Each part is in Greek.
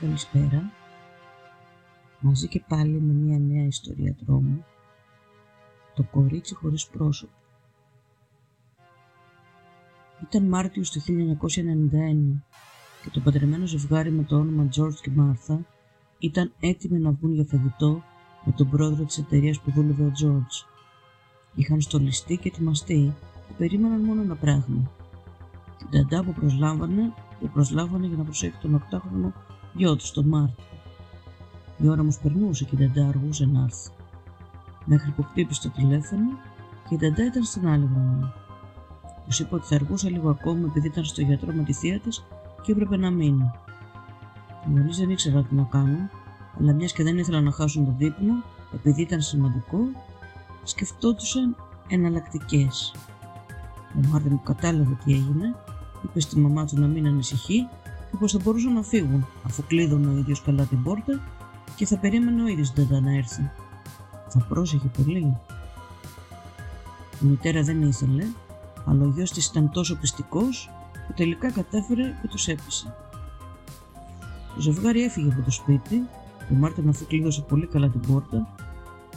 Καλησπέρα. Μαζί και πάλι με μια νέα ιστορία τρόμου. Το κορίτσι χωρίς πρόσωπο. Ήταν Μάρτιος του 1991 και το παντρεμένο ζευγάρι με το όνομα George και Μάρθα ήταν έτοιμοι να βγουν για φαγητό με τον πρόεδρο της εταιρείας που δούλευε ο George. Είχαν στολιστεί και ετοιμαστεί και περίμεναν μόνο ένα πράγμα. Την ταντά που προσλάμβανε, που προσλάβανε για να προσέχει τον 8χρονο γιο του τον Μάρτιο. Η ώρα όμως περνούσε και η Νταντά αργούσε να έρθει. Μέχρι που χτύπησε το τηλέφωνο και η Νταντά ήταν στην άλλη γραμμή. Τους είπε ότι θα αργούσε λίγο ακόμα επειδή ήταν στο γιατρό με τη θεία της και έπρεπε να μείνει. Οι γονείς δεν ήξεραν τι να κάνουν, αλλά μιας και δεν ήθελαν να χάσουν τον δείπνο, επειδή ήταν σημαντικό, σκεφτόντουσαν εναλλακτικές. Ο Μάρτιν που κατάλαβε τι έγινε, είπε στη μαμά του να μην ανησυχεί και πως θα μπορούσαν να φύγουν αφού κλείδωνε ο ίδιος καλά την πόρτα και θα περίμενε ο ίδιος την να έρθει. Θα πρόσεχε πολύ. Η μητέρα δεν ήθελε, αλλά ο γιος της ήταν τόσο πειστικός που τελικά κατάφερε και τους έπεισε. Το ζευγάρι έφυγε από το σπίτι, ο Μάρτιν αφού κλείδωσε πολύ καλά την πόρτα,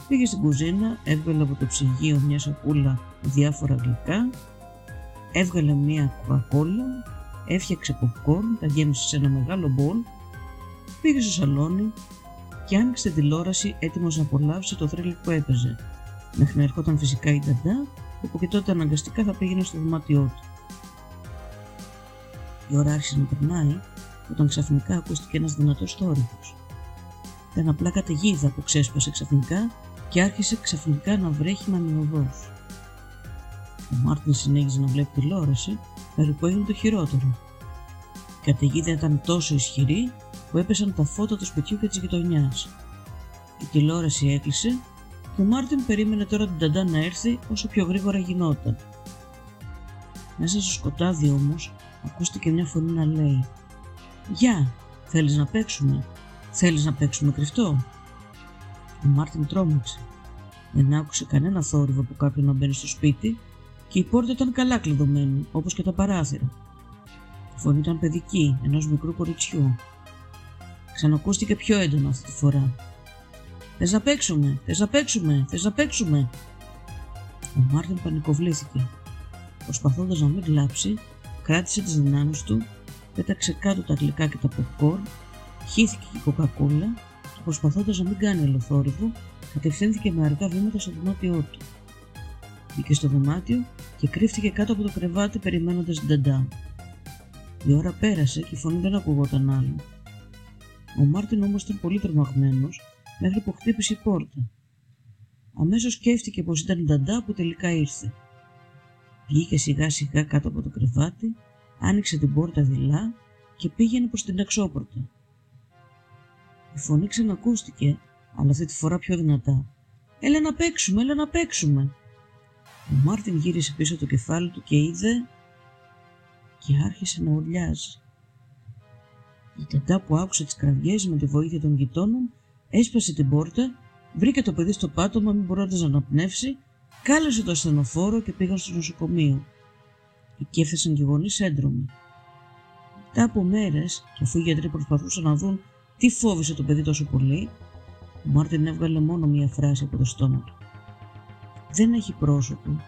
πήγε στην κουζίνα, έβγαλε από το ψυγείο μια σακούλα διάφορα γλυκά, έβγαλε μια κουακόλα έφτιαξε popcorn, τα γέμισε σε ένα μεγάλο μπολ, πήγε στο σαλόνι και άνοιξε την τηλεόραση έτοιμος να απολαύσει το θρύλο που έπαιζε, μέχρι να ερχόταν φυσικά η Νταντά, που και τότε αναγκαστικά θα πήγαινε στο δωμάτιό του. Η ώρα άρχισε να περνάει, όταν ξαφνικά ακούστηκε ένας δυνατός θόρυβος. Ήταν απλά καταιγίδα που ξέσπασε ξαφνικά και άρχισε ξαφνικά να βρέχει μανιωδώ. Ο Μάρτιν συνέχιζε να βλέπει τηλεόραση περίπου έγινε το χειρότερο. Η καταιγίδα ήταν τόσο ισχυρή που έπεσαν τα φώτα του σπιτιού και της γειτονιάς. Η τηλεόραση έκλεισε και ο Μάρτιν περίμενε τώρα την νταντά να έρθει όσο πιο γρήγορα γινόταν. Μέσα στο σκοτάδι όμως ακούστηκε μια φωνή να λέει «Γεια, θέλεις να παίξουμε, θέλεις να παίξουμε κρυφτό» Ο Μάρτιν τρόμαξε. Δεν άκουσε κανένα θόρυβο από κάποιον να μπαίνει στο σπίτι και η πόρτα ήταν καλά κλειδωμένη, όπως και τα παράθυρα. Η φωνή ήταν παιδική, ενός μικρού κοριτσιού. Ξανακούστηκε πιο έντονα αυτή τη φορά. Θες να παίξουμε, θες να παίξουμε, θες να παίξουμε. Ο Μάρτιν πανικοβλήθηκε. Προσπαθώντας να μην κλάψει, κράτησε τις δυνάμεις του, πέταξε κάτω τα γλυκά και τα popcorn, χύθηκε η κοκακούλα και προσπαθώντας να μην κάνει ελοθόρυβο, κατευθύνθηκε με αργά βήματα στο δωμάτιό του. Μπήκε στο δωμάτιο και κρύφτηκε κάτω από το κρεβάτι περιμένοντας την ταντά. Η ώρα πέρασε και η φωνή δεν ακουγόταν άλλο. Ο Μάρτιν όμως ήταν πολύ τρομαγμένος μέχρι που χτύπησε η πόρτα. Αμέσως σκέφτηκε πως ήταν η ταντά που τελικά ήρθε. Βγήκε σιγά σιγά κάτω από το κρεβάτι, άνοιξε την πόρτα δειλά και πήγαινε προς την εξώπορτα. Η φωνή ξανακούστηκε, αλλά αυτή τη φορά πιο δυνατά. «Έλα να παίξουμε, έλα να παίξουμε!» Ο Μάρτιν γύρισε πίσω το κεφάλι του και είδε και άρχισε να ουρλιάζει. Η τεντά που άκουσε τις κραυγές με τη βοήθεια των γειτόνων έσπασε την πόρτα, βρήκε το παιδί στο πάτωμα μην μπορώντας να αναπνεύσει, κάλεσε το ασθενοφόρο και πήγαν στο νοσοκομείο. Εκεί έφτασαν και οι γονείς έντρομοι. Μετά από μέρες, και αφού οι γιατροί προσπαθούσαν να δουν τι φόβησε το παιδί τόσο πολύ, ο Μάρτιν έβγαλε μόνο μία φράση από το στόμα του. Δεν έχει πρόσωπο.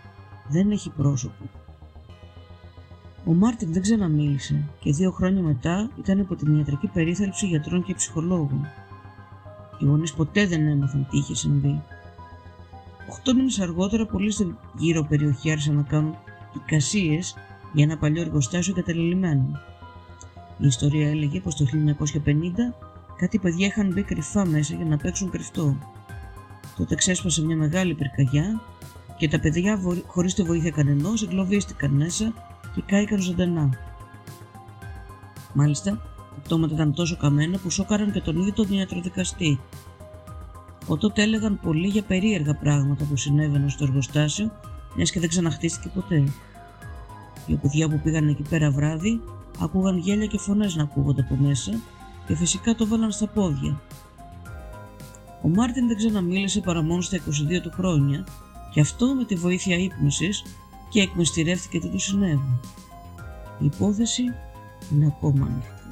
Δεν έχει πρόσωπο. Ο Μάρτιν δεν ξαναμίλησε και δύο χρόνια μετά ήταν υπό την ιατρική περίθαλψη γιατρών και ψυχολόγων. Οι γονείς ποτέ δεν έμαθαν τι είχε συμβεί. Οχτώ μήνες αργότερα πολλοί στην γύρω περιοχή άρχισαν να κάνουν εικασίες για ένα παλιό εργοστάσιο καταλελειμμένο. Η ιστορία έλεγε πως το 1950 κάτι παιδιά είχαν μπει κρυφά μέσα για να παίξουν κρυφτό. Τότε ξέσπασε μια μεγάλη πυρκαγιά και τα παιδιά χωρίς τη βοήθεια κανενός εγκλωβίστηκαν μέσα και κάηκαν ζωντανά. Μάλιστα, τα πτώματα ήταν τόσο καμένα που σώκαραν και τον ίδιο τον ιατροδικαστή. Ο τότε έλεγαν πολύ για περίεργα πράγματα που συνέβαιναν στο εργοστάσιο, μιας και δεν ξαναχτίστηκε ποτέ. Οι παιδιά που πήγαν εκεί πέρα βράδυ άκουγαν γέλια και φωνές να ακούγονται από μέσα και φυσικά το βάλαν στα πόδια. Ο Μάρτιν δεν ξαναμίλησε παρά μόνο στα 22 του χρόνια και αυτό με τη βοήθεια ύπνωσης και εκμεστηρεύτηκε τι του συνέβη. Η υπόθεση είναι ακόμα ανοιχτή.